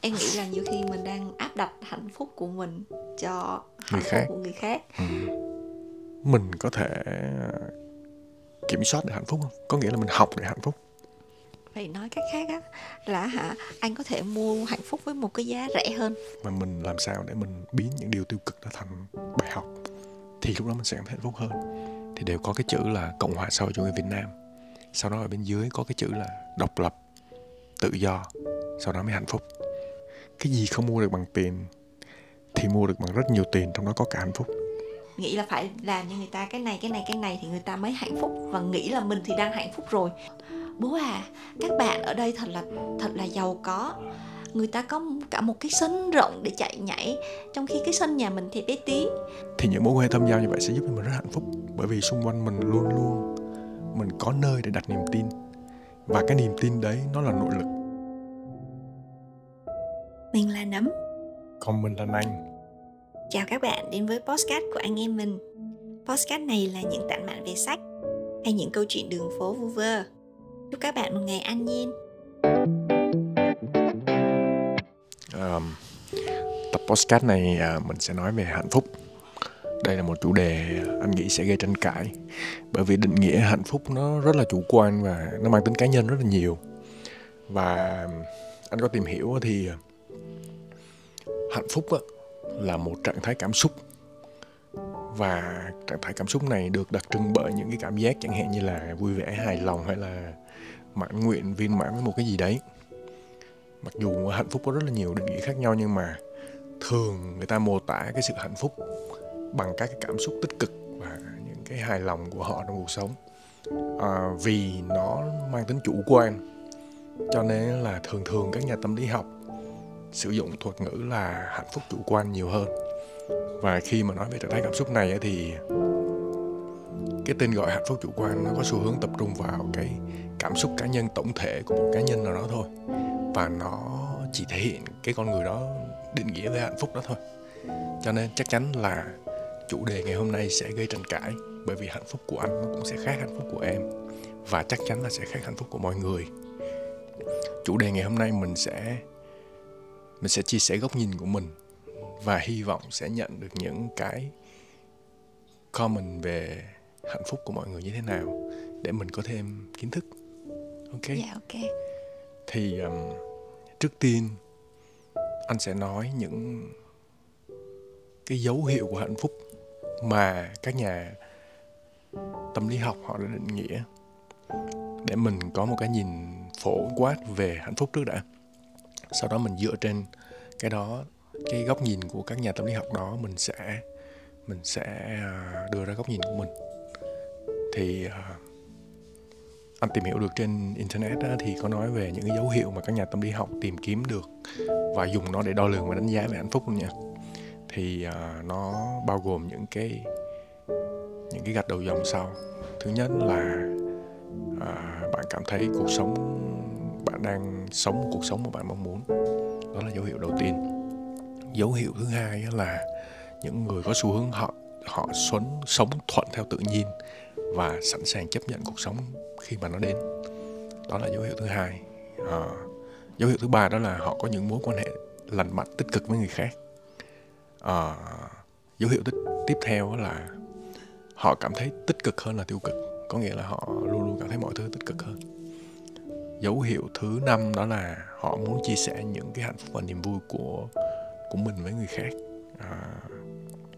em nghĩ là nhiều khi mình đang áp đặt hạnh phúc của mình cho hạnh Người phúc khác. của người khác. Ừ. mình có thể kiểm soát được hạnh phúc không? Có nghĩa là mình học để hạnh phúc. Vậy nói cách khác á là hả anh có thể mua hạnh phúc với một cái giá rẻ hơn. Mà mình làm sao để mình biến những điều tiêu cực đó thành bài học thì lúc đó mình sẽ cảm thấy hạnh phúc hơn. Thì đều có cái chữ là cộng hòa xã hội chủ nghĩa việt nam. Sau đó ở bên dưới có cái chữ là độc lập tự do. Sau đó mới hạnh phúc cái gì không mua được bằng tiền thì mua được bằng rất nhiều tiền trong đó có cả hạnh phúc. Nghĩ là phải làm như người ta cái này cái này cái này thì người ta mới hạnh phúc. Và nghĩ là mình thì đang hạnh phúc rồi. Bố à các bạn ở đây thật là thật là giàu có. Người ta có cả một cái sân rộng để chạy nhảy. Trong khi cái sân nhà mình thì bé tí. Thì những mối quan hệ thâm giao như vậy sẽ giúp cho mình rất hạnh phúc. Bởi vì xung quanh mình luôn luôn mình có nơi để đặt niềm tin. Và cái niềm tin đấy nó là nội lực mình là nấm. Còn mình là anh chào các bạn đến với postcard của anh em mình. Postcard này là những tản mạn về sách hay những câu chuyện đường phố vu vơ. Chúc các bạn một ngày an nhiên. Um, tập podcast này mình sẽ nói về hạnh phúc. Đây là một chủ đề anh nghĩ sẽ gây tranh cãi bởi vì định nghĩa hạnh phúc nó rất là chủ quan và nó mang tính cá nhân rất là nhiều. Và anh có tìm hiểu thì hạnh phúc á, là một trạng thái cảm xúc. Và trạng thái cảm xúc này được đặc trưng bởi những cái cảm giác chẳng hạn như là vui vẻ hài lòng hay là mãn nguyện viên mãn với một cái gì đấy. Mặc dù hạnh phúc có rất là nhiều định nghĩa khác nhau nhưng mà thường người ta mô tả cái sự hạnh phúc bằng các cái cảm xúc tích cực và những cái hài lòng của họ trong cuộc sống. À, vì nó mang tính chủ quan cho nên là thường thường các nhà tâm lý học sử dụng thuật ngữ là hạnh phúc chủ quan nhiều hơn. Và khi mà nói về trạng thái cảm xúc này thì cái tên gọi hạnh phúc chủ quan nó có xu hướng tập trung vào cái cảm xúc cá nhân tổng thể của một cá nhân nào đó thôi. Và nó chỉ thể hiện cái con người đó định nghĩa về hạnh phúc đó thôi. Cho nên chắc chắn là chủ đề ngày hôm nay sẽ gây tranh cãi, bởi vì hạnh phúc của anh nó cũng sẽ khác hạnh phúc của em. Và chắc chắn là sẽ khác hạnh phúc của mọi người. Chủ đề ngày hôm nay mình sẽ mình sẽ chia sẻ góc nhìn của mình và hy vọng sẽ nhận được những cái comment về hạnh phúc của mọi người như thế nào để mình có thêm kiến thức. Ok? Dạ ok. Thì um, trước tiên anh sẽ nói những cái dấu hiệu của hạnh phúc mà các nhà tâm lý học họ đã định nghĩa để mình có một cái nhìn phổ quát về hạnh phúc trước đã sau đó mình dựa trên cái đó cái góc nhìn của các nhà tâm lý học đó mình sẽ mình sẽ à, đưa ra góc nhìn của mình. Thì uh, anh tìm hiểu được trên internet á, thì có nói về những cái dấu hiệu mà các nhà tâm lý học tìm kiếm được và dùng nó để đo lường và đánh giá về hạnh phúc luôn nha. Thì uh, nó bao gồm những cái những cái gạch đầu dòng sau. Thứ nhất là uh, bạn cảm thấy cuộc sống bạn đang sống một cuộc sống mà bạn mong muốn. Đó là dấu hiệu đầu tiên. Dấu hiệu thứ hai là những người có xu hướng họ họ sống sống thuận theo tự nhiên và sẵn sàng chấp nhận cuộc sống khi mà nó đến. Đó là dấu hiệu thứ hai. À, dấu hiệu thứ ba đó là họ có những mối quan hệ lành mạnh tích cực với người khác. À, dấu hiệu tích, tiếp theo là họ cảm thấy tích cực hơn là tiêu cực. Có nghĩa là họ luôn luôn cảm thấy mọi thứ tích cực hơn dấu hiệu thứ năm đó là họ muốn chia sẻ những cái hạnh phúc và niềm vui của của mình với người khác. À,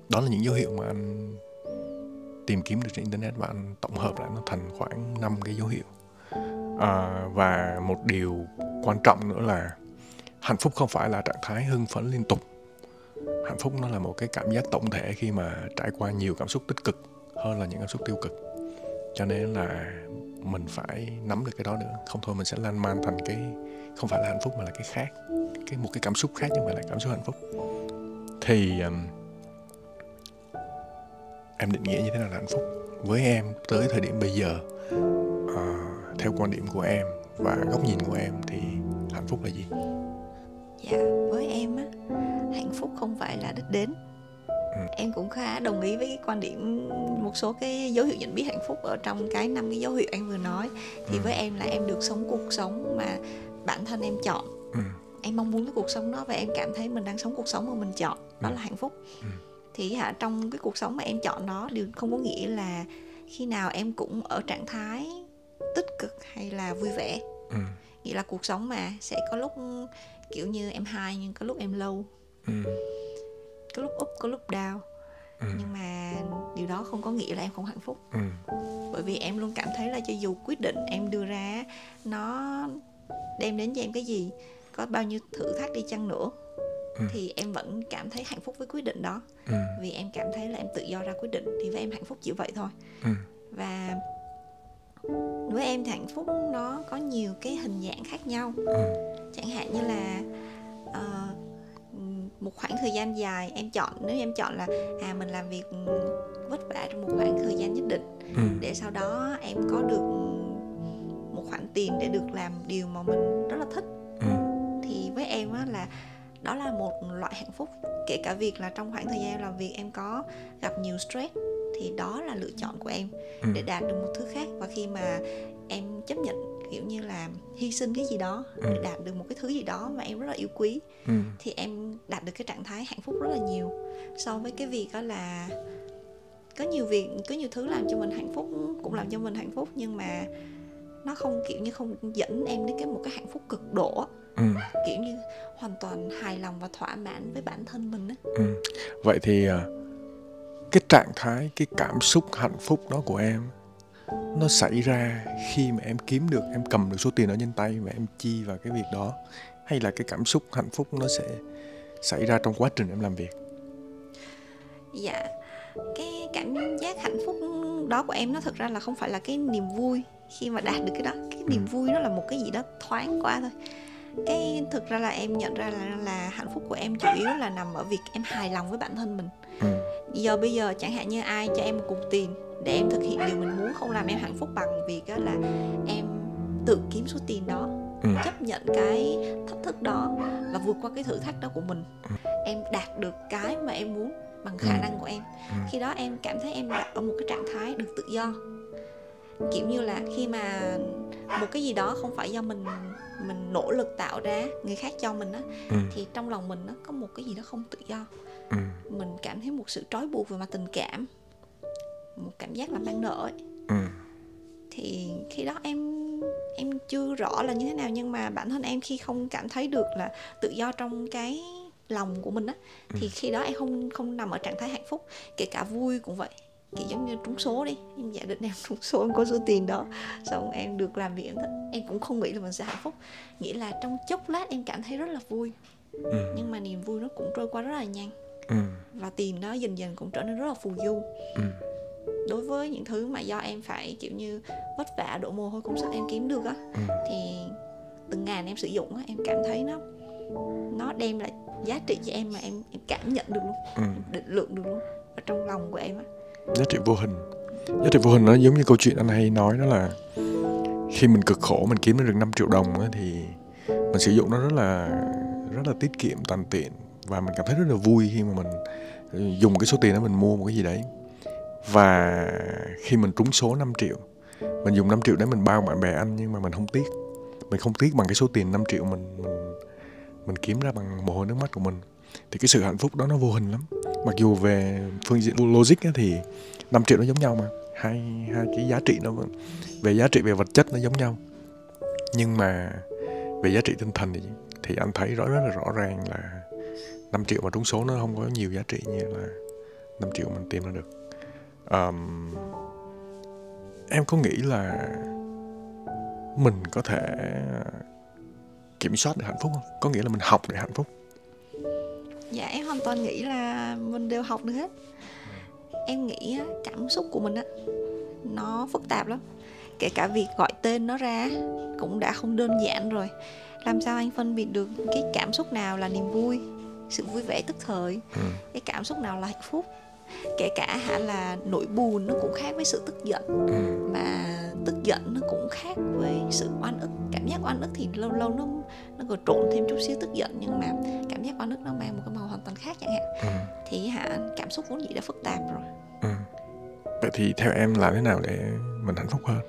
đó là những dấu hiệu mà anh tìm kiếm được trên internet và anh tổng hợp lại nó thành khoảng 5 cái dấu hiệu. À, và một điều quan trọng nữa là hạnh phúc không phải là trạng thái hưng phấn liên tục. Hạnh phúc nó là một cái cảm giác tổng thể khi mà trải qua nhiều cảm xúc tích cực hơn là những cảm xúc tiêu cực. Cho nên là mình phải nắm được cái đó nữa. Không thôi mình sẽ lan man thành cái không phải là hạnh phúc mà là cái khác. Cái một cái cảm xúc khác nhưng mà là cảm xúc hạnh phúc. Thì um, em định nghĩa như thế nào là hạnh phúc? Với em tới thời điểm bây giờ uh, theo quan điểm của em và góc nhìn của em thì hạnh phúc là gì? Dạ với em á hạnh phúc không phải là đích đến. Ừ. em cũng khá đồng ý với cái quan điểm một số cái dấu hiệu nhận biết hạnh phúc ở trong cái năm cái dấu hiệu anh vừa nói thì Ừ. với em là em được sống cuộc sống mà bản thân em chọn ừ. em mong muốn cái cuộc sống đó và em cảm thấy mình đang sống cuộc sống mà mình chọn đó Ừ. là hạnh phúc Ừ. thì hả trong cái cuộc sống mà em chọn đó điều không có nghĩa là khi nào em cũng ở trạng thái tích cực hay là vui vẻ ừ, nghĩa là cuộc sống mà sẽ có lúc kiểu như em high nhưng có lúc em low ừ, có lúc up có lúc down. Ừ, nhưng mà điều đó không có nghĩa là em không hạnh phúc. Ừ, bởi vì em luôn cảm thấy là cho dù quyết định em đưa ra nó đem đến cho em cái gì có bao nhiêu thử thách đi chăng nữa Ừ. thì em vẫn cảm thấy hạnh phúc với quyết định đó. Ừ, vì em cảm thấy là em tự do ra quyết định thì với em hạnh phúc chỉ vậy thôi. Ừ, và với em thì hạnh phúc nó có nhiều cái hình dạng khác nhau. Ừ, chẳng hạn như là ờ, một khoảng thời gian dài em chọn nếu em chọn là à mình làm việc vất vả trong một khoảng thời gian nhất định ừ, để sau đó em có được một khoản tiền để được làm điều mà mình rất là thích. Ừ, thì với em á là đó là một loại hạnh phúc kể cả việc là trong khoảng thời gian làm việc em có gặp nhiều stress thì đó là lựa chọn của em ừ, để đạt được một thứ khác. Và khi mà em chấp nhận kiểu như là hy sinh cái gì đó để Ừ. đạt được một cái thứ gì đó mà em rất là yêu quý ừ, thì em đạt được cái trạng thái hạnh phúc rất là nhiều. So với cái việc đó là có nhiều việc có nhiều thứ làm cho mình hạnh phúc cũng làm cho mình hạnh phúc nhưng mà nó không kiểu như không dẫn em đến cái một cái hạnh phúc cực độ ừ, kiểu như hoàn toàn hài lòng và thỏa mãn với bản thân mình á. Ừ. vậy thì à, cái trạng thái cái cảm xúc hạnh phúc đó của em nó xảy ra khi mà em kiếm được em cầm được số tiền ở trên tay và em chi vào cái việc đó hay là cái cảm xúc hạnh phúc nó sẽ xảy ra trong quá trình em làm việc? Dạ cái cảm giác hạnh phúc đó của em nó thực ra là không phải là cái niềm vui khi mà đạt được cái đó. Cái niềm vui nó là một cái gì đó thoáng qua thôi. Cái thực ra là em nhận ra là là hạnh phúc của em chủ yếu là nằm ở việc em hài lòng với bản thân mình. Ừ, giờ bây giờ chẳng hạn như ai cho em một cục tiền để em thực hiện điều mình muốn không làm em hạnh phúc bằng việc là em tự kiếm số tiền đó ừ, chấp nhận cái thách thức đó và vượt qua cái thử thách đó của mình. Em đạt được cái mà em muốn bằng khả Ừ. năng của em. Ừ. khi đó em cảm thấy em đã ở một cái trạng thái được tự do. Kiểu như là khi mà một cái gì đó không phải do mình mình nỗ lực tạo ra người khác cho mình á ừ, thì trong lòng mình nó có một cái gì đó không tự do. Ừ, mình cảm thấy một sự trói buộc về mặt tình cảm một cảm giác là mang nợ ấy. Ừ, thì khi đó em em chưa rõ là như thế nào nhưng mà bản thân em khi không cảm thấy được là tự do trong cái lòng của mình á thì khi đó em không không nằm ở trạng thái hạnh phúc kể cả vui cũng vậy. Kiểu giống như trúng số đi em giả định em trúng số em có số tiền đó xong em được làm việc em thích. Em cũng không nghĩ là mình sẽ hạnh phúc. Nghĩa là trong chốc lát em cảm thấy rất là vui. Ừ, nhưng mà niềm vui nó cũng trôi qua rất là nhanh. Ừ, và tiền đó dần dần cũng trở nên rất là phù du. Ừ, đối với những thứ mà do em phải kiểu như vất vả đổ mồ hôi công sức em kiếm được á ừ, thì từng ngàn em sử dụng á em cảm thấy nó nó đem lại giá trị cho em mà em em cảm nhận được luôn ừ. định lượng được luôn ở trong lòng của em á. Giá trị vô hình. Giá trị vô hình nó giống như câu chuyện anh hay nói đó là khi mình cực khổ mình kiếm được 5 triệu đồng á, thì mình sử dụng nó rất là rất là tiết kiệm tàn tiện và mình cảm thấy rất là vui khi mà mình ừ, dùng cái số tiền đó mình mua một cái gì đấy và khi mình trúng số 5 triệu mình dùng 5 triệu để mình bao bạn bè anh nhưng mà mình không tiếc. Mình không tiếc bằng cái số tiền 5 triệu mình mình mình kiếm ra bằng mồ hôi nước mắt của mình. Thì cái sự hạnh phúc đó nó vô hình lắm. Mặc dù về phương diện logic ấy, thì 5 triệu nó giống nhau mà. Hai hai cái giá trị nó về giá trị về vật chất nó giống nhau. Nhưng mà về giá trị tinh thần thì thì anh thấy rõ rất là rõ ràng là 5 triệu mà trúng số nó không có nhiều giá trị như là 5 triệu mình tìm ra được. Ờm, em có nghĩ là mình có thể kiểm soát được hạnh phúc không? Có nghĩa là mình học để hạnh phúc. Dạ em hoàn toàn nghĩ là mình đều học được hết. Em nghĩ cảm xúc của mình á nó phức tạp lắm. Kể cả việc gọi tên nó ra cũng đã không đơn giản rồi. Làm sao anh phân biệt được cái cảm xúc nào là niềm vui sự vui vẻ tức thời ừ. cái cảm xúc nào là hạnh phúc kể cả hả là nỗi buồn nó cũng khác với sự tức giận Ừ. mà tức giận nó cũng khác với sự oan ức cảm giác oan ức thì lâu lâu nó nó còn trộn thêm chút xíu tức giận nhưng mà cảm giác oan ức nó mang một cái màu hoàn toàn khác chẳng hạn Ừ. thì hả cảm xúc vốn dĩ đã phức tạp rồi Ừ. vậy thì theo em làm thế nào để mình hạnh phúc hơn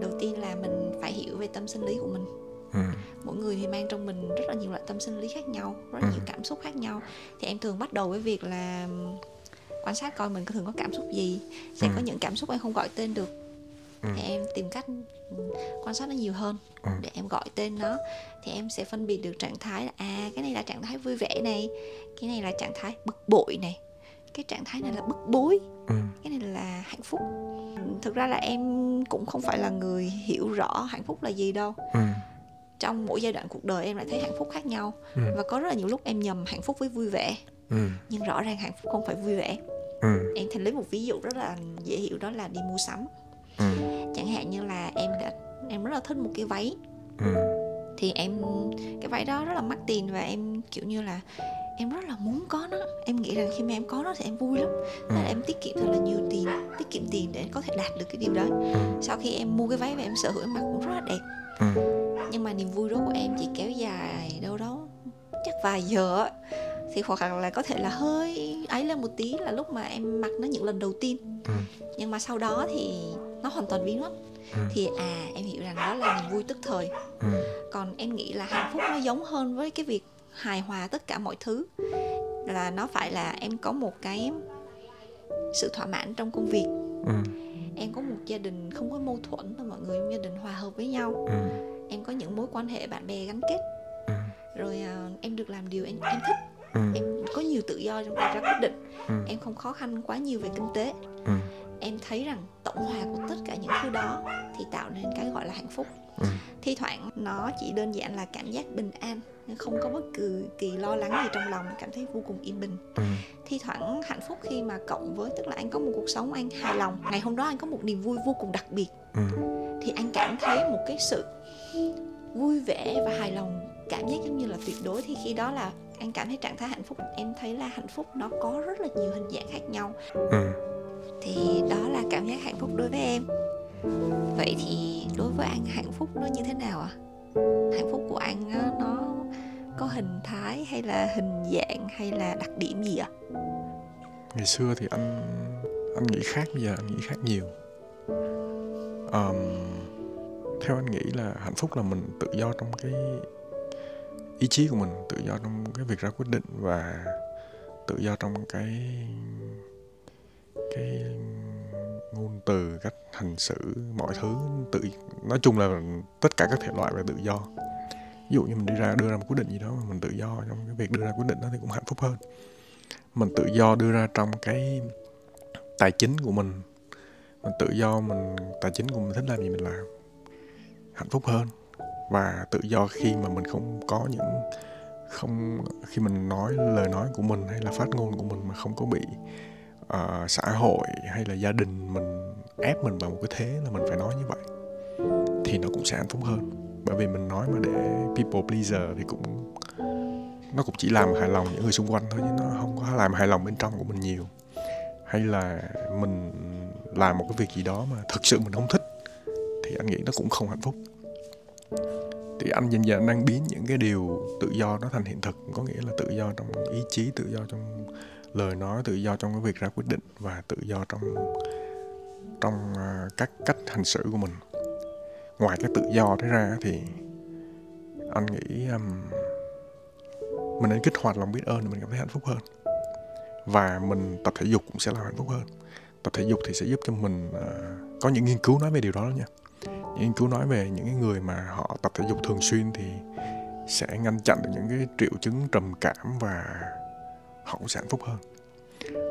đầu tiên là mình phải hiểu về tâm sinh lý của mình ừ. mỗi người thì mang trong mình rất là nhiều loại tâm sinh lý khác nhau rất Ừ. nhiều cảm xúc khác nhau thì em thường bắt đầu với việc là quan sát coi mình có thường có cảm xúc gì. Sẽ Ừ. có những cảm xúc em không gọi tên được. Ừ. thì em tìm cách quan sát nó nhiều hơn Ừ. để em gọi tên nó. Thì em sẽ phân biệt được trạng thái là à cái này là trạng thái vui vẻ này cái này là trạng thái bực bội này cái trạng thái này là bức bối ừ. cái này là hạnh phúc. Thực ra là em cũng không phải là người hiểu rõ hạnh phúc là gì đâu. Ừ. Trong mỗi giai đoạn cuộc đời em lại thấy hạnh phúc khác nhau Ừ. và có rất là nhiều lúc em nhầm hạnh phúc với vui vẻ. Ừ. Nhưng rõ ràng hạnh phúc không phải vui vẻ ừ. Em thì lấy một ví dụ rất là dễ hiểu đó là đi mua sắm. Ừ. Chẳng hạn như là em đã em rất là thích một cái váy. Ừ. Thì em cái váy đó rất là mắc tiền và em kiểu như là em rất là muốn có nó. Em nghĩ rằng khi mà em có nó thì em vui lắm. Thế là em tiết kiệm thật là nhiều tiền tiết kiệm tiền để có thể đạt được cái điều đó. Ừ. Sau khi em mua cái váy và em sở hữu em mặc cũng rất là đẹp. Ừ. Nhưng mà niềm vui đó của em chỉ kéo dài đâu đó chắc vài giờ. Thì hoặc là có thể là hơi ấy lên một tí là lúc mà em mặc nó những lần đầu tiên. Ừ. Nhưng mà sau đó thì nó hoàn toàn biến mất. Ừ. thì à em hiểu rằng đó là niềm vui tức thời. Ừ. Còn em nghĩ là hạnh phúc nó giống hơn với cái việc hài hòa tất cả mọi thứ. Là nó phải là em có một cái sự thỏa mãn trong công việc. Ừ. Em có một gia đình không có mâu thuẫn và mọi người trong gia đình hòa hợp với nhau. Ừ. Em có những mối quan hệ bạn bè gắn kết. Ừ. Rồi à, em được làm điều em em thích ừ. Em có nhiều tự do trong việc ra quyết định. Ừ. Em không khó khăn quá nhiều về kinh tế. Ừ. Em thấy rằng tổng hòa của tất cả những thứ đó thì tạo nên cái gọi là hạnh phúc. Ừ. Thi thoảng nó chỉ đơn giản là cảm giác bình an không có bất cứ kỳ lo lắng gì trong lòng cảm thấy vô cùng yên bình. Ừ. Thi thoảng hạnh phúc khi mà cộng với tức là anh có một cuộc sống anh hài lòng. Ngày hôm đó anh có một niềm vui vô cùng đặc biệt. Ừ. Thì anh cảm thấy một cái sự vui vẻ và hài lòng cảm giác giống như là tuyệt đối thì khi đó là anh cảm thấy trạng thái hạnh phúc em thấy là hạnh phúc nó có rất là nhiều hình dạng khác nhau. Ừ. Thì đó là cảm giác hạnh phúc đối với em. Vậy thì đối với anh hạnh phúc nó như thế nào ạ? Hạnh phúc của anh á, nó có hình thái hay là hình dạng hay là đặc điểm gì ạ? Ngày xưa thì anh anh nghĩ khác bây giờ anh nghĩ khác nhiều. Ờm, theo anh nghĩ là hạnh phúc là mình tự do trong cái ý chí của mình tự do trong cái việc ra quyết định và tự do trong cái cái ngôn từ, cách hành xử, mọi thứ. Tự, nói chung là tất cả các thể loại về tự do. Ví dụ như mình đi ra, đưa ra một quyết định gì đó mà mình tự do trong cái việc đưa ra quyết định đó thì cũng hạnh phúc hơn. Mình tự do đưa ra trong cái tài chính của mình. Mình tự do, mình, tài chính của mình thích làm gì mình làm. Hạnh phúc hơn và tự do khi mà mình không có những không khi mình nói lời nói của mình hay là phát ngôn của mình mà không có bị uh, xã hội hay là gia đình mình ép mình vào một cái thế là mình phải nói như vậy thì nó cũng sẽ hạnh phúc hơn. Bởi vì mình nói mà để people pleaser thì cũng nó cũng chỉ làm hài lòng những người xung quanh thôi chứ nó không có làm hài lòng bên trong của mình nhiều. Hay là mình làm một cái việc gì đó mà thực sự mình không thích thì anh nghĩ nó cũng không hạnh phúc thì anh dần dần đang biến những cái điều tự do đó thành hiện thực có nghĩa là tự do trong ý chí tự do trong lời nói tự do trong cái việc ra quyết định và tự do trong trong à, các cách hành xử của mình. Ngoài cái tự do đấy ra thì anh nghĩ um, mình nên kích hoạt lòng biết ơn để mình cảm thấy hạnh phúc hơn. Và mình tập thể dục cũng sẽ làm hạnh phúc hơn. Tập thể dục thì sẽ giúp cho mình uh, có những nghiên cứu nói về điều đó, đó nha nghiên cứu nói về những cái người mà họ tập thể dục thường xuyên thì sẽ ngăn chặn được những cái triệu chứng trầm cảm và họ cũng sẽ hạnh phúc hơn.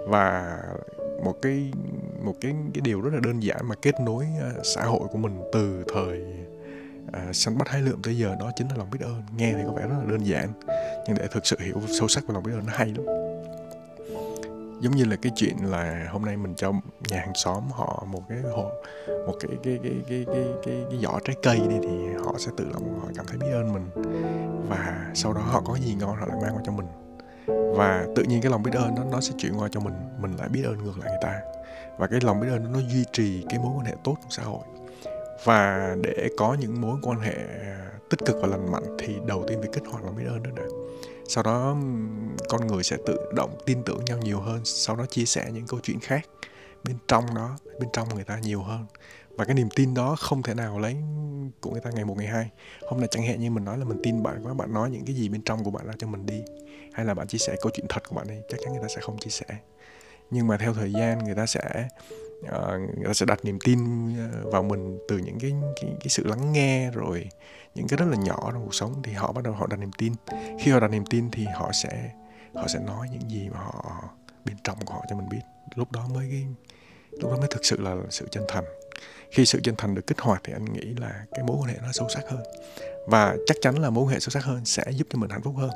Và một cái một cái cái điều rất là đơn giản mà kết nối ờ, xã hội của mình từ thời à, săn bắt hái lượm tới giờ đó chính là lòng biết ơn. Nghe thì có vẻ rất là đơn giản nhưng để thực sự hiểu sâu sắc về lòng biết ơn nó hay lắm giống như là cái chuyện là hôm nay mình cho nhà hàng xóm họ một cái hồ, một cái cái cái cái cái cái, cái giỏ trái cây đi thì họ sẽ tự lòng họ cảm thấy biết ơn mình. Và sau đó họ có gì ngon họ lại mang qua cho mình. Và tự nhiên cái lòng biết ơn nó nó sẽ chuyển qua cho mình mình lại biết ơn ngược lại người ta. Và cái lòng biết ơn nó duy trì cái mối quan hệ tốt trong xã hội. Và để có những mối quan hệ tích cực và lành mạnh thì đầu tiên phải kích hoạt lòng biết ơn đó đã. Sau đó con người sẽ tự động tin tưởng nhau nhiều hơn sau đó chia sẻ những câu chuyện khác bên trong đó bên trong người ta nhiều hơn. Và cái niềm tin đó không thể nào lấy của người ta ngày một ngày hai. Hôm nay chẳng hạn như mình nói là mình tin bạn quá bạn nói những cái gì bên trong của bạn ra cho mình đi. Hay là bạn chia sẻ câu chuyện thật của bạn đi chắc chắn người ta sẽ không chia sẻ. Nhưng mà theo thời gian người ta sẽ uh, người ta sẽ đặt niềm tin ờ, vào mình từ những cái, cái cái sự lắng nghe rồi những cái rất là nhỏ trong cuộc sống thì họ bắt đầu họ đặt niềm tin. Khi họ đặt niềm tin thì họ sẽ họ sẽ nói những gì mà họ bên trong của họ cho mình biết. Lúc đó mới cái lúc đó mới thực sự là sự chân thành. Khi sự chân thành được kích hoạt thì anh nghĩ là cái mối quan hệ nó sâu sắc hơn. Và chắc chắn là mối quan hệ sâu sắc hơn sẽ giúp cho mình hạnh phúc hơn.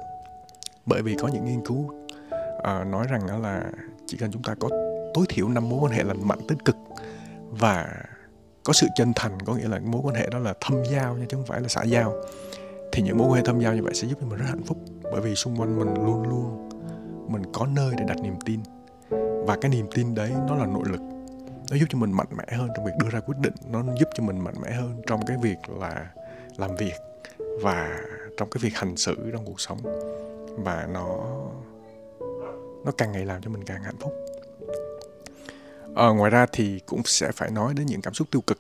Bởi vì có những nghiên cứu uh, nói rằng là chỉ cần chúng ta có tối thiểu năm mối quan hệ lành mạnh tích cực và có sự chân thành có nghĩa là mối quan hệ đó là thâm giao nha chứ không phải là xã giao thì những mối quan hệ thâm giao như vậy sẽ giúp cho mình rất hạnh phúc. Bởi vì xung quanh mình luôn luôn mình có nơi để đặt niềm tin. Và cái niềm tin đấy nó là nội lực. Nó giúp cho mình mạnh mẽ hơn trong việc đưa ra quyết định. Nó giúp cho mình mạnh mẽ hơn trong cái việc là làm việc và trong cái việc hành xử trong cuộc sống. Và nó nó càng ngày làm cho mình càng hạnh phúc. À, ngoài ra thì cũng sẽ phải nói đến những cảm xúc tiêu cực.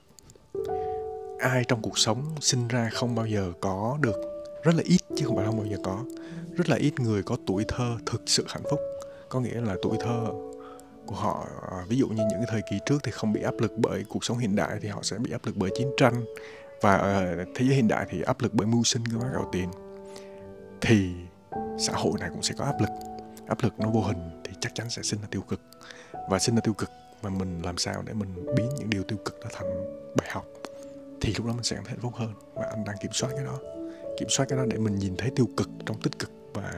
Ai trong cuộc sống sinh ra không bao giờ có được rất là ít, chứ không phải không bao giờ có. Rất là ít người có tuổi thơ thực sự hạnh phúc. Có nghĩa là tuổi thơ của họ à, ví dụ như những thời kỳ trước thì không bị áp lực bởi cuộc sống hiện đại thì họ sẽ bị áp lực bởi chiến tranh. Và ở thế giới hiện đại thì áp lực bởi mưu sinh cái bác gạo tiền. Thì xã hội này cũng sẽ có áp lực. Áp lực nó vô hình thì chắc chắn sẽ sinh ra tiêu cực. Và sinh ra tiêu cực mà mình làm sao để mình biến những điều tiêu cực đó thành bài học, thì lúc đó mình sẽ cảm thấy hạnh phúc hơn. Và anh đang kiểm soát cái đó kiểm soát cái đó để mình nhìn thấy tiêu cực trong tích cực và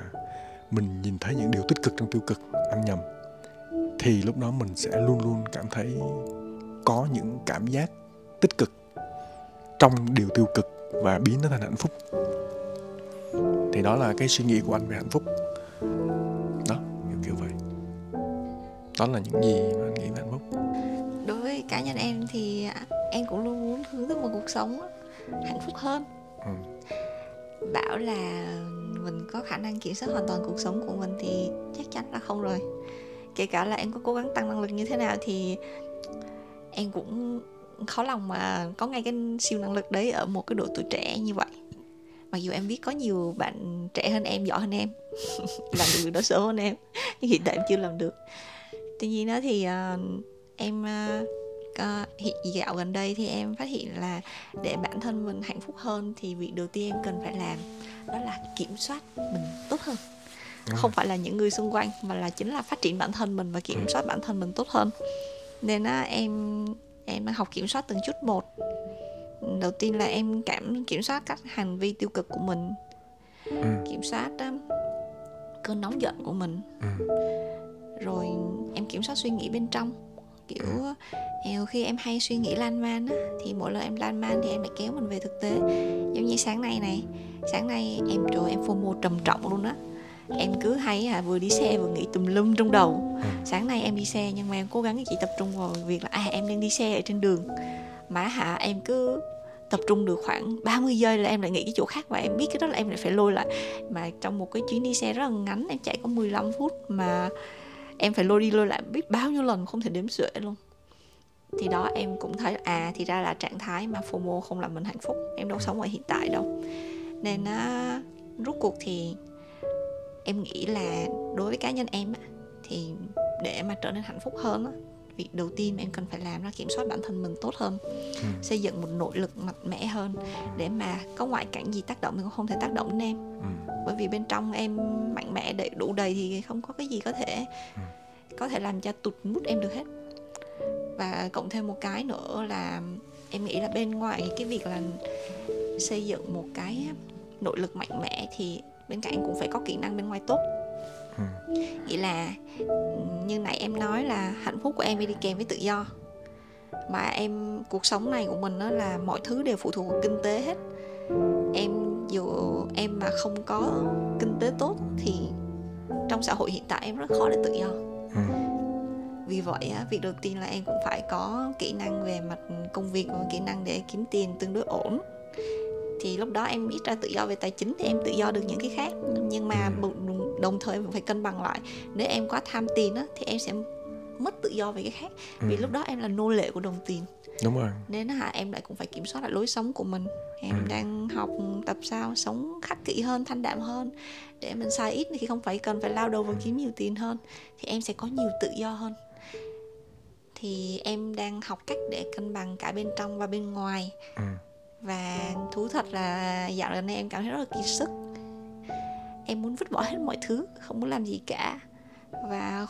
mình nhìn thấy những điều tích cực trong tiêu cực anh nhầm. Thì lúc đó mình sẽ luôn luôn cảm thấy có những cảm giác tích cực trong điều tiêu cực và biến nó thành hạnh phúc. Thì đó là cái suy nghĩ của anh về hạnh phúc. Đó kiểu kiểu vậy. Đó là những gì mà anh nghĩ về hạnh phúc. Đối với cá nhân em thì em cũng luôn muốn hướng tới một cuộc sống hạnh phúc hơn. Ừ bảo là mình có khả năng kiểm soát hoàn toàn cuộc sống của mình thì chắc chắn là không rồi. Kể cả là em có cố gắng tăng năng lực như thế nào thì em cũng khó lòng mà có ngay cái siêu năng lực đấy ở một cái độ tuổi trẻ như vậy. Mặc dù em biết có nhiều bạn trẻ hơn em giỏi hơn em làm được việc đó sớm hơn em nhưng hiện tại em chưa làm được. Tuy nhiên đó thì uh, em uh, có, hiện dạo gần đây thì em phát hiện là để bản thân mình hạnh phúc hơn thì việc đầu tiên em cần phải làm đó là kiểm soát mình tốt hơn. Không phải là những người xung quanh mà là chính là phát triển bản thân mình và kiểm soát bản thân mình tốt hơn. Nên á em em đang học kiểm soát từng chút một. Đầu tiên là em cảm kiểm soát các hành vi tiêu cực của mình. Ừ. kiểm soát um, cơn nóng giận của mình. Ừ. rồi em kiểm soát suy nghĩ bên trong kiểu ừ. khi em hay suy nghĩ lan man á thì mỗi lần em lan man thì em lại kéo mình về thực tế giống như sáng nay này sáng nay em trời em fomo trầm trọng luôn á em cứ hay à, vừa đi xe vừa nghĩ tùm lum trong đầu ừ. sáng nay em đi xe nhưng mà em cố gắng chỉ tập trung vào việc là à em đang đi xe ở trên đường mà hả em cứ tập trung được khoảng 30 giây là em lại nghĩ cái chỗ khác và em biết cái đó là em lại phải lôi lại mà trong một cái chuyến đi xe rất là ngắn em chạy có 15 phút mà em phải lôi đi lôi lại biết bao nhiêu lần không thể đếm xuể luôn. Thì đó em cũng thấy à thì ra là trạng thái mà FOMO không làm mình hạnh phúc em đâu sống ở hiện tại đâu. Nên á rút cuộc thì em nghĩ là đối với cá nhân em á, thì để mà trở nên hạnh phúc hơn á, việc đầu tiên mà em cần phải làm là kiểm soát bản thân mình tốt hơn ừ. xây dựng một nội lực mạnh mẽ hơn để mà có ngoại cảnh gì tác động thì cũng không thể tác động đến em ừ. bởi vì bên trong em mạnh mẽ đầy đủ đầy thì không có cái gì có thể ừ. có thể làm cho tụt mút em được hết và cộng thêm một cái nữa là em nghĩ là bên ngoài cái việc là xây dựng một cái nội lực mạnh mẽ thì bên cạnh cũng phải có kỹ năng bên ngoài tốt ừ. nghĩa là như nãy em nói là hạnh phúc của em đi kèm với tự do mà em cuộc sống này của mình đó là mọi thứ đều phụ thuộc vào kinh tế hết em dù em mà không có kinh tế tốt thì trong xã hội hiện tại em rất khó để tự do ừ. vì vậy việc đầu tiên là em cũng phải có kỹ năng về mặt công việc và kỹ năng để kiếm tiền tương đối ổn thì lúc đó em biết ra tự do về tài chính thì em tự do được những cái khác. Nhưng mà ừ. đồng thời phải cân bằng lại. Nếu em quá tham tiền á thì em sẽ mất tự do về cái khác. Vì Ừ. lúc đó em là nô lệ của đồng tiền. Đúng rồi. Nên hả em lại cũng phải kiểm soát lại lối sống của mình. Em Ừ. đang học tập sao sống khắc kỷ hơn thanh đạm hơn. Để mình xài ít thì không phải cần phải lao đầu vào kiếm nhiều tiền hơn. Thì em sẽ có nhiều tự do hơn. Thì em đang học cách để cân bằng cả bên trong và bên ngoài. Ừ và thú thật là dạo gần đây em cảm thấy rất là kiệt sức. Em muốn vứt bỏ hết mọi thứ, không muốn làm gì cả. Và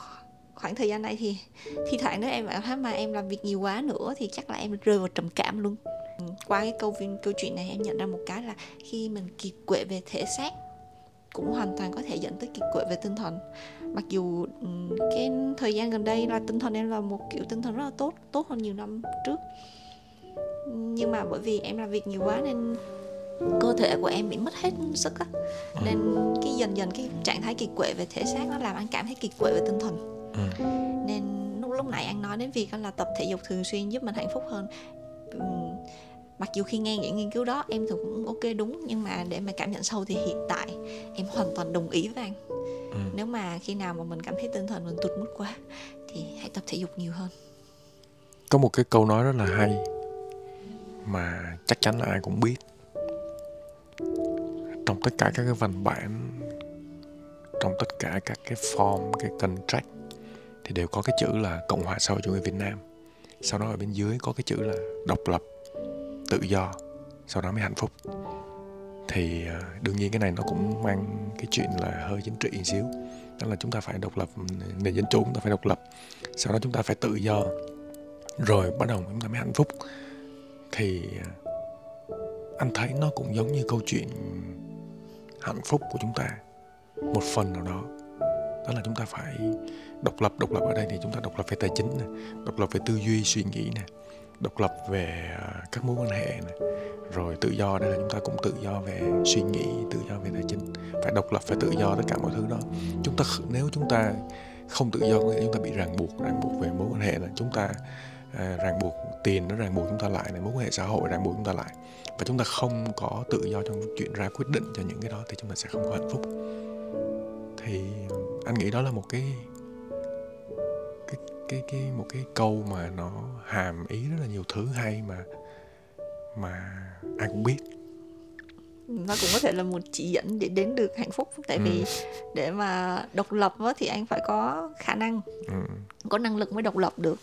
khoảng thời gian này thì thi thoảng nếu em cảm thấy mà em làm việc nhiều quá nữa thì chắc là em rơi vào trầm cảm luôn. Qua cái câu câu chuyện này em nhận ra một cái là khi mình kiệt quệ về thể xác cũng hoàn toàn có thể dẫn tới kiệt quệ về tinh thần. Mặc dù cái thời gian gần đây là tinh thần em là một kiểu tinh thần rất là tốt tốt hơn nhiều năm trước nhưng mà bởi vì em làm việc nhiều quá nên cơ thể của em bị mất hết sức á. Nên cái dần dần cái trạng thái kiệt quệ về thể xác nó làm anh cảm thấy kiệt quệ về tinh thần. Ừ. nên lúc lúc nãy anh nói đến việc là tập thể dục thường xuyên giúp mình hạnh phúc hơn. Ừm, mặc dù khi nghe những nghiên cứu đó em thì cũng ok đúng nhưng mà để mà cảm nhận sâu thì hiện tại em hoàn toàn đồng ý với anh. Ừ. nếu mà khi nào mà mình cảm thấy tinh thần mình tụt mút quá thì hãy tập thể dục nhiều hơn. Có một cái câu nói rất là hay mà chắc chắn là ai cũng biết. Trong tất cả các cái văn bản, trong tất cả các cái form, cái contract, thì đều có cái chữ là cộng hòa xã hội chủ nghĩa việt nam. Sau đó ở bên dưới có cái chữ là độc lập, tự do. Sau đó mới hạnh phúc. Thì à, đương nhiên cái này nó cũng mang cái chuyện là hơi chính trị một xíu. Đó là chúng ta phải độc lập, nền dân chủ chúng ta phải độc lập. Sau đó chúng ta phải tự do. Rồi bắt đầu chúng ta mới hạnh phúc thì à, anh thấy nó cũng giống như câu chuyện hạnh phúc của chúng ta, một phần nào đó. Đó là chúng ta phải độc lập độc lập ở đây thì chúng ta độc lập về tài chính này độc lập về tư duy, suy nghĩ nè, độc lập về à, các mối quan hệ này rồi tự do, đây là chúng ta cũng tự do về suy nghĩ, tự do về tài chính. Phải độc lập, phải tự do, tất cả mọi thứ đó. Chúng ta nếu chúng ta không tự do, có nghĩa chúng ta bị ràng buộc ràng buộc về mối quan hệ là chúng ta à, ràng buộc tiền nó ràng buộc chúng ta lại này mối quan hệ xã hội ràng buộc chúng ta lại. Và chúng ta không có tự do trong chuyện ra quyết định cho những cái đó thì chúng ta sẽ không có hạnh phúc. Thì anh nghĩ đó là một cái cái cái cái một cái câu mà nó hàm ý rất là nhiều thứ hay mà mà ai cũng biết nó cũng có thể là một chỉ dẫn để đến được hạnh phúc. Tại Ừ. vì để mà độc lập á, thì anh phải có khả năng ừ, có năng lực mới độc lập được.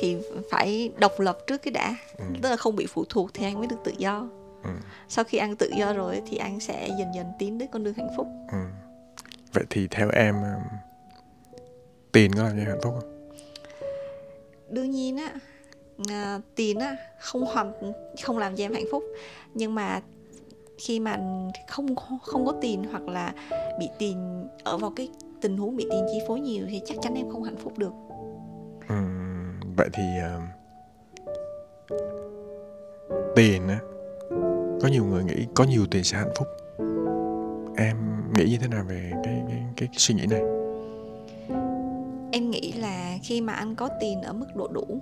Thì phải độc lập trước cái đã. Ừ, tức là không bị phụ thuộc thì anh mới được tự do. Ừ, sau khi anh tự do rồi thì anh sẽ dần dần tiến đến con đường hạnh phúc. Ừ. vậy thì theo em um, tiền có làm cho em hạnh phúc không? Đương nhiên á à, tiền á không hoàn không làm cho em hạnh phúc. Nhưng mà khi mà không không có tiền hoặc là bị tiền ở vào cái tình huống bị tiền chi phối nhiều thì chắc chắn em không hạnh phúc được. Ừm, vậy thì um, tiền á có nhiều người nghĩ có nhiều tiền sẽ hạnh phúc. Em nghĩ như thế nào về cái cái cái, cái suy nghĩ này? Em nghĩ là khi mà anh có tiền ở mức độ đủ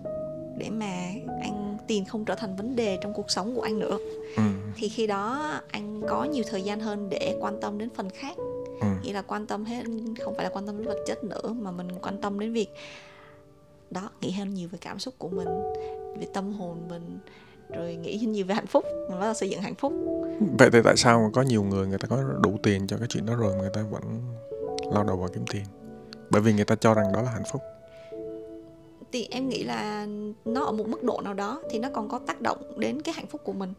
để mà anh tiền không trở thành vấn đề trong cuộc sống của anh nữa. Ừm, thì khi đó anh có nhiều thời gian hơn để quan tâm đến phần khác. Ừm, nghĩa là quan tâm hết không phải là quan tâm đến vật chất nữa mà mình quan tâm đến việc đó nghĩ hơn nhiều về cảm xúc của mình về tâm hồn mình rồi nghĩ nhiều về hạnh phúc mình bắt đầu xây dựng hạnh phúc. Vậy thì tại sao mà có nhiều người người ta có đủ tiền cho cái chuyện đó rồi mà người ta vẫn lao đầu vào kiếm tiền? Bởi vì người ta cho rằng đó là hạnh phúc thì em nghĩ là nó ở một mức độ nào đó thì nó còn có tác động đến cái hạnh phúc của mình.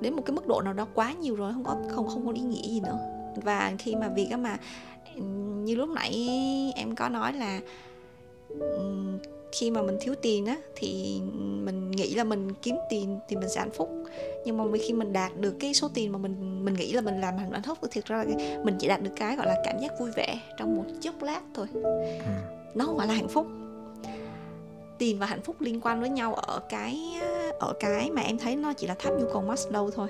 Đến một cái mức độ nào đó quá nhiều rồi không có không không có ý nghĩa gì nữa. Và khi mà việc mà như lúc nãy em có nói là khi mà mình thiếu tiền á thì mình nghĩ là mình kiếm tiền thì mình sẽ hạnh phúc. Nhưng mà khi mình đạt được cái số tiền mà mình mình nghĩ là mình làm hạnh phúc thì thực ra là mình chỉ đạt được cái gọi là cảm giác vui vẻ trong một chốc lát thôi. Nó không phải là hạnh phúc tiền và hạnh phúc liên quan với nhau ở cái ở cái mà em thấy nó chỉ là tháp nhu cầu Maslow thôi.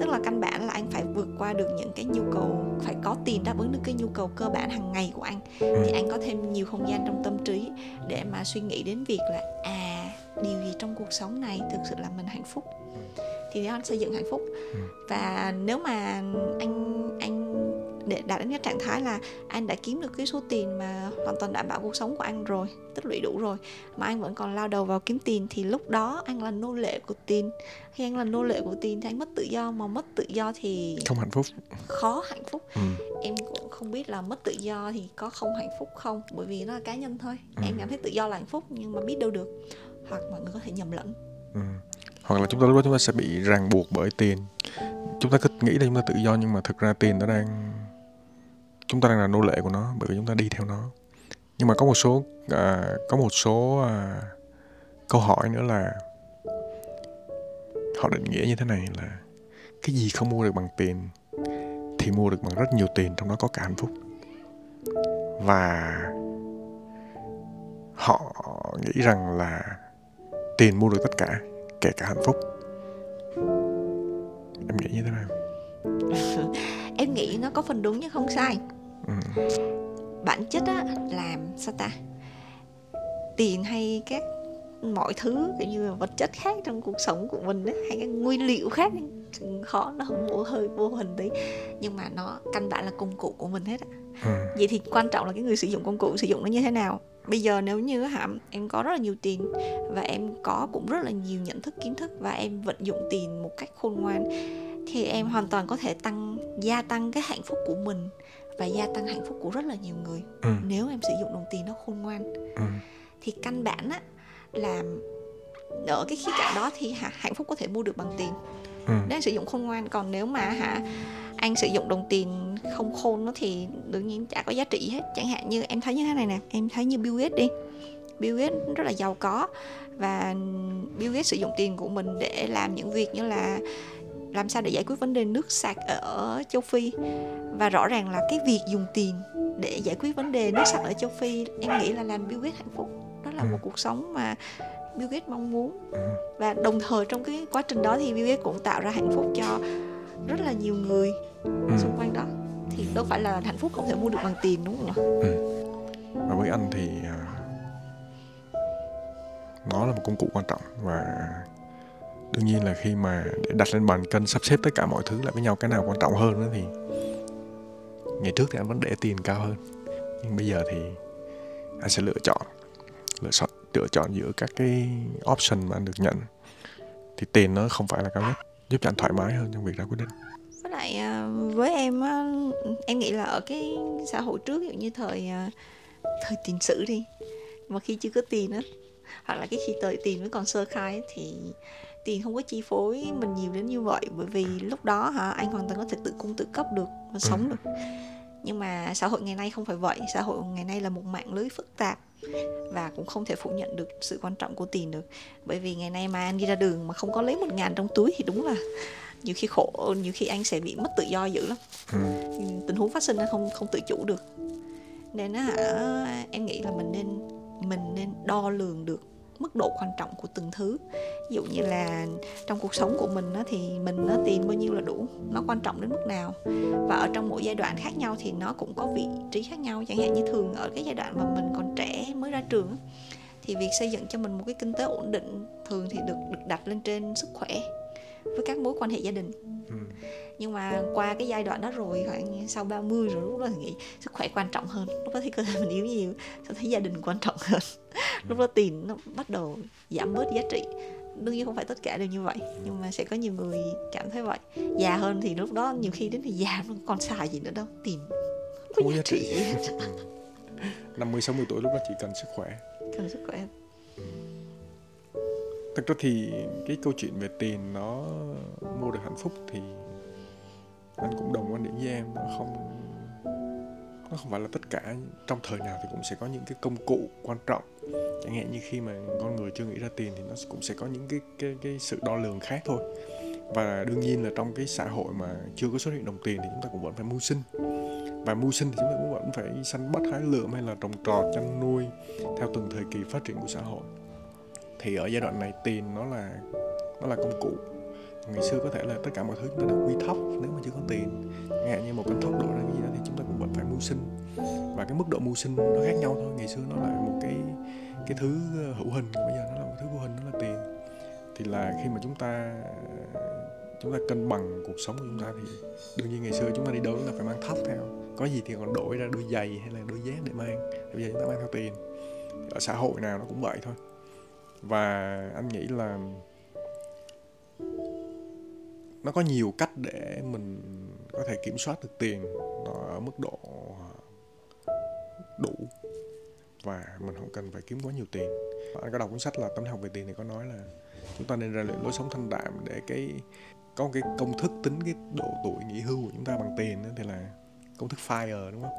Tức là căn bản là anh phải vượt qua được những cái nhu cầu phải có tiền đáp ứng được cái nhu cầu cơ bản hàng ngày của anh. Thì anh có thêm nhiều không gian trong tâm trí để mà suy nghĩ đến việc là à điều gì trong cuộc sống này thực sự làm mình hạnh phúc. Thì đó anh xây dựng hạnh phúc. Và nếu mà anh anh để đạt đến cái trạng thái là anh đã kiếm được cái số tiền mà hoàn toàn đảm bảo cuộc sống của anh rồi tích lũy đủ rồi mà anh vẫn còn lao đầu vào kiếm tiền thì lúc đó anh là nô lệ của tiền khi anh là nô lệ của tiền thì anh mất tự do mà mất tự do thì không hạnh phúc khó hạnh phúc ừ. em cũng không biết là mất tự do thì có không hạnh phúc không bởi vì nó là cá nhân thôi ừ. em cảm thấy tự do là hạnh phúc nhưng mà biết đâu được hoặc mọi người có thể nhầm lẫn ừ. hoặc là chúng ta lúc đó chúng ta sẽ bị ràng buộc bởi tiền chúng ta cứ nghĩ là chúng ta tự do nhưng mà thực ra tiền nó đang chúng ta đang là nô lệ của nó bởi vì chúng ta đi theo nó. Nhưng mà có một số à, có một số à, câu hỏi nữa là họ định nghĩa như thế này là cái gì không mua được bằng tiền thì mua được bằng rất nhiều tiền trong đó có cả hạnh phúc. Và họ nghĩ rằng là tiền mua được tất cả kể cả hạnh phúc. Em nghĩ như thế nào? Em nghĩ nó có phần đúng nhưng không sai ừ. bản chất á làm sao ta tiền hay các mọi thứ kiểu như vật chất khác trong cuộc sống của mình ấy, hay các nguyên liệu khác khó nó vô hơi vô hình tí nhưng mà nó căn bản là công cụ của mình hết á ừ. vậy thì quan trọng là cái người sử dụng công cụ sử dụng nó như thế nào bây giờ nếu như hả em có rất là nhiều tiền và em có cũng rất là nhiều nhận thức kiến thức và em vận dụng tiền một cách khôn ngoan thì em hoàn toàn có thể tăng gia tăng cái hạnh phúc của mình và gia tăng hạnh phúc của rất là nhiều người ừ. nếu em sử dụng đồng tiền nó khôn ngoan ừ. thì căn bản á là ở cái khía cạnh đó thì hả, hạnh phúc có thể mua được bằng tiền ừ. để sử dụng khôn ngoan còn nếu mà hả anh sử dụng đồng tiền không khôn nó thì đương nhiên chả có giá trị hết chẳng hạn như em thấy như thế này nè em thấy như Bill Gates đi Bill Gates rất là giàu có và Bill Gates sử dụng tiền của mình để làm những việc như là làm sao để giải quyết vấn đề nước sạch ở châu Phi và rõ ràng là cái việc dùng tiền để giải quyết vấn đề nước sạch ở châu Phi em nghĩ là làm Bill Gates hạnh phúc đó là ừ. một cuộc sống mà Bill Gates mong muốn ừ. và đồng thời trong cái quá trình đó thì Bill Gates cũng tạo ra hạnh phúc cho rất là nhiều người ừ. xung quanh đó thì đâu phải là hạnh phúc không thể mua được bằng tiền đúng không nhỉ? Ừ. Và với anh thì à, nó là một công cụ quan trọng và tuy nhiên là khi mà để đặt lên bàn cân, sắp xếp tất cả mọi thứ lại với nhau, cái nào quan trọng hơn đó thì ngày trước thì anh vẫn để tiền cao hơn. Nhưng bây giờ thì anh sẽ lựa chọn lựa chọn lựa chọn giữa các cái option mà anh được nhận. Thì tiền nó không phải là cao nhất, giúp cho anh thoải mái hơn trong việc ra quyết định. Với lại à, với em em nghĩ là ở cái xã hội trước, ví dụ như thời à, thời tiền sử đi, mà khi chưa có tiền á, hoặc là cái khi tới tiền mới còn sơ khai thì tiền không có chi phối mình nhiều đến như vậy. Bởi vì lúc đó hả anh hoàn toàn có thể tự cung tự cấp được và sống ừ. được. Nhưng mà xã hội ngày nay không phải vậy. Xã hội ngày nay là một mạng lưới phức tạp và cũng không thể phủ nhận được sự quan trọng của tiền được. Bởi vì ngày nay mà anh đi ra đường mà không có lấy một ngàn trong túi thì đúng là nhiều khi khổ nhiều khi anh sẽ bị mất tự do dữ lắm. Ừ. tình huống phát sinh anh không không tự chủ được. Nên á em nghĩ là mình nên mình nên đo lường được mức độ quan trọng của từng thứ. Ví dụ như là trong cuộc sống của mình thì mình nó tiền bao nhiêu là đủ, nó quan trọng đến mức nào. Và ở trong mỗi giai đoạn khác nhau thì nó cũng có vị trí khác nhau. Chẳng hạn như thường ở cái giai đoạn mà mình còn trẻ mới ra trường thì việc xây dựng cho mình một cái kinh tế ổn định thường thì được được đặt lên trên sức khỏe với các mối quan hệ gia đình. Ừ. nhưng mà qua cái giai đoạn đó rồi khoảng sau 30 rồi lúc đó thì nghĩ sức khỏe quan trọng hơn. Lúc đó thì cơ thể mình yếu nhiều sau thấy gia đình quan trọng hơn. Ừ. lúc đó tiền nó bắt đầu giảm bớt giá trị. Đương nhiên không phải tất cả đều như vậy nhưng mà sẽ có nhiều người cảm thấy vậy. Già hơn thì lúc đó nhiều khi đến thì già nó còn xài gì nữa đâu tiền không có giá trị. Năm mươi sáu mươi tuổi lúc đó chỉ cần sức khỏe. Cần sức khỏe thực ra thì cái câu chuyện về tiền nó mua được hạnh phúc thì anh cũng đồng quan điểm với em, nó không nó không phải là tất cả. Trong thời nào thì cũng sẽ có những cái công cụ quan trọng. Chẳng hạn như khi mà con người chưa nghĩ ra tiền thì nó cũng sẽ có những cái cái cái sự đo lường khác thôi. Và đương nhiên là trong cái xã hội mà chưa có xuất hiện đồng tiền thì chúng ta cũng vẫn phải mưu sinh. Và mưu sinh thì chúng ta cũng vẫn phải săn bắt hái lượm hay là trồng trọt, chăn nuôi theo từng thời kỳ phát triển của xã hội thì ở giai đoạn này tiền nó là nó là công cụ. Ngày xưa có thể là tất cả mọi thứ chúng ta được quy thóc nếu mà chưa có tiền. Chẳng như một cái thóc đổ ra cái gì đó thì chúng ta cũng vẫn phải mưu sinh. Và cái mức độ mưu sinh nó khác nhau thôi. Ngày xưa nó là một cái cái thứ hữu hình bây giờ nó là một thứ vô hình, nó là tiền. Thì là khi mà chúng ta chúng ta cân bằng cuộc sống của chúng ta thì đương nhiên ngày xưa chúng ta đi đâu chúng ta phải mang thóc theo. Có gì thì còn đổi ra đôi giày hay là đôi dép để mang. Bây giờ chúng ta mang theo tiền. Ở xã hội nào nó cũng vậy thôi và anh nghĩ là nó có nhiều cách để mình có thể kiểm soát được tiền nó ở mức độ đủ. Và mình không cần phải kiếm quá nhiều tiền. Anh có đọc cuốn sách là tâm học về tiền thì có nói là chúng ta nên rèn luyện lối sống thanh đạm để cái, có một cái công thức tính cái độ tuổi nghỉ hưu của chúng ta bằng tiền đó thì là công thức fire, đúng không?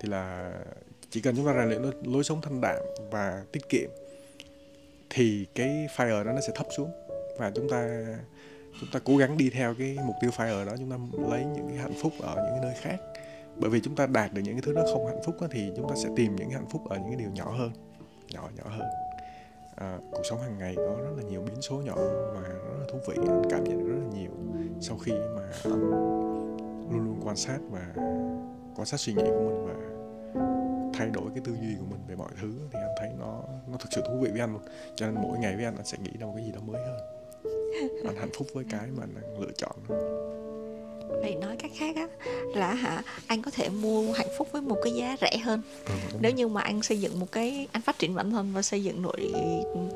Thì là chỉ cần chúng ta rèn luyện lối sống thanh đạm và tiết kiệm thì cái fire đó nó sẽ thấp xuống. Và chúng ta chúng ta cố gắng đi theo cái mục tiêu fire đó chúng ta lấy những cái hạnh phúc ở những cái nơi khác. Bởi vì chúng ta đạt được những cái thứ nó không hạnh phúc đó, thì chúng ta sẽ tìm những cái hạnh phúc ở những cái điều nhỏ hơn nhỏ nhỏ hơn. À, cuộc sống hàng ngày có rất là nhiều biến số nhỏ mà rất là thú vị anh cảm nhận rất là nhiều sau khi mà anh luôn luôn quan sát và quan sát suy nghĩ của mình và thay đổi cái tư duy của mình về mọi thứ thì anh thấy nó nó thực sự thú vị với anh luôn. Cho nên mỗi ngày với anh anh sẽ nghĩ ra một cái gì đó mới hơn. Anh hạnh phúc với cái mà anh đang lựa chọn. Vậy nói cách khác á là hả anh có thể mua hạnh phúc với một cái giá rẻ hơn. Ừ, nếu như mà anh xây dựng một cái anh phát triển bản thân và xây dựng nội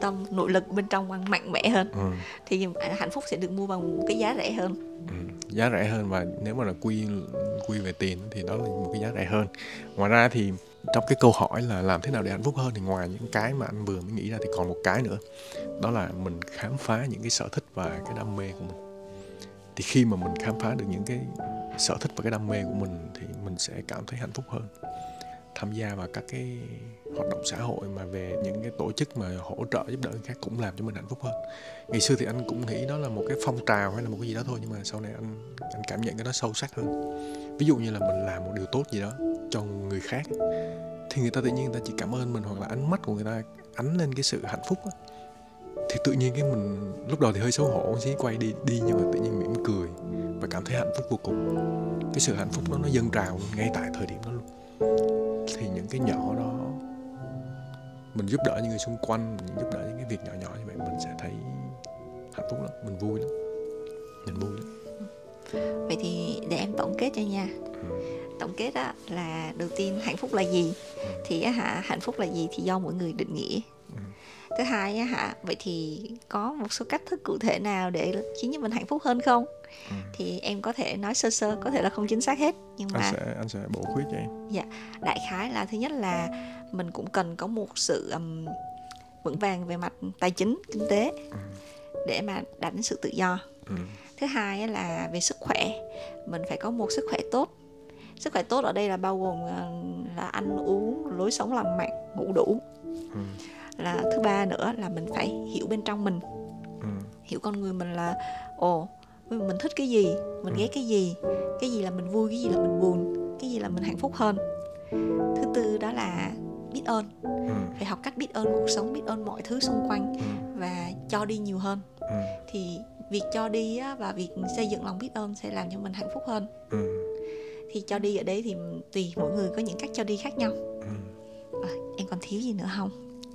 tâm nội lực bên trong anh mạnh mẽ hơn ừ. thì hạnh phúc sẽ được mua bằng một cái giá rẻ hơn. Ừ, giá rẻ hơn và nếu mà là quy quy về tiền thì đó là một cái giá rẻ hơn. Ngoài ra thì trong cái câu hỏi là làm thế nào để hạnh phúc hơn, thì ngoài những cái mà anh vừa mới nghĩ ra thì còn một cái nữa. Đó là mình khám phá những cái sở thích và cái đam mê của mình. Thì khi mà mình khám phá được những cái sở thích và cái đam mê của mình thì mình sẽ cảm thấy hạnh phúc hơn. Tham gia vào các cái hoạt động xã hội mà về những cái tổ chức mà hỗ trợ giúp đỡ người khác cũng làm cho mình hạnh phúc hơn. Ngày xưa thì anh cũng nghĩ đó là một cái phong trào hay là một cái gì đó thôi, nhưng mà sau này anh anh cảm nhận cái đó sâu sắc hơn ví dụ như là mình làm một điều tốt gì đó cho người khác, thì người ta tự nhiên người ta chỉ cảm ơn mình hoặc là ánh mắt của người ta ánh lên cái sự hạnh phúc đó thì tự nhiên cái mình, lúc đầu thì hơi xấu hổ xí quay đi đi nhưng mà tự nhiên mỉm cười và cảm thấy hạnh phúc vô cùng. Cái sự hạnh phúc đó nó dâng trào ngay tại thời điểm đó luôn. Thì những cái nhỏ đó, mình giúp đỡ những người xung quanh, mình giúp đỡ những cái việc nhỏ nhỏ như vậy, mình sẽ thấy hạnh phúc lắm, mình vui lắm. Mình vui lắm vậy thì để em tổng kết cho nha ừ. tổng kết đó là đầu tiên hạnh phúc là gì ừ. thì hả hạnh phúc là gì thì do mỗi người định nghĩa thứ hai á hả vậy thì có một số cách thức cụ thể nào để khiến cho mình hạnh phúc hơn không ừ. thì em có thể nói sơ sơ có thể là không chính xác hết nhưng mà anh sẽ anh sẽ bổ khuyết cho em dạ đại khái là thứ nhất là mình cũng cần có một sự um, vững vàng về mặt tài chính kinh tế ừ. để mà đạt đến sự tự do ừ. Thứ hai là về sức khỏe mình phải có một sức khỏe tốt sức khỏe tốt ở đây là bao gồm ờ, là ăn uống lối sống lành mạnh ngủ đủ ừ là thứ ba nữa là mình phải hiểu bên trong mình ừ. hiểu con người mình là ồ mình thích cái gì mình ừ. ghét cái gì cái gì là mình vui cái gì là mình buồn cái gì là mình hạnh phúc hơn thứ tư đó là biết ơn ừ. phải học cách biết ơn cuộc sống biết ơn mọi thứ xung quanh ừ. và cho đi nhiều hơn ừ. thì việc cho đi á, và việc xây dựng lòng biết ơn sẽ làm cho mình hạnh phúc hơn. Ừ. thì cho đi ở đấy thì tùy mỗi người có những cách cho đi khác nhau. Ừ. à, em còn thiếu gì nữa không?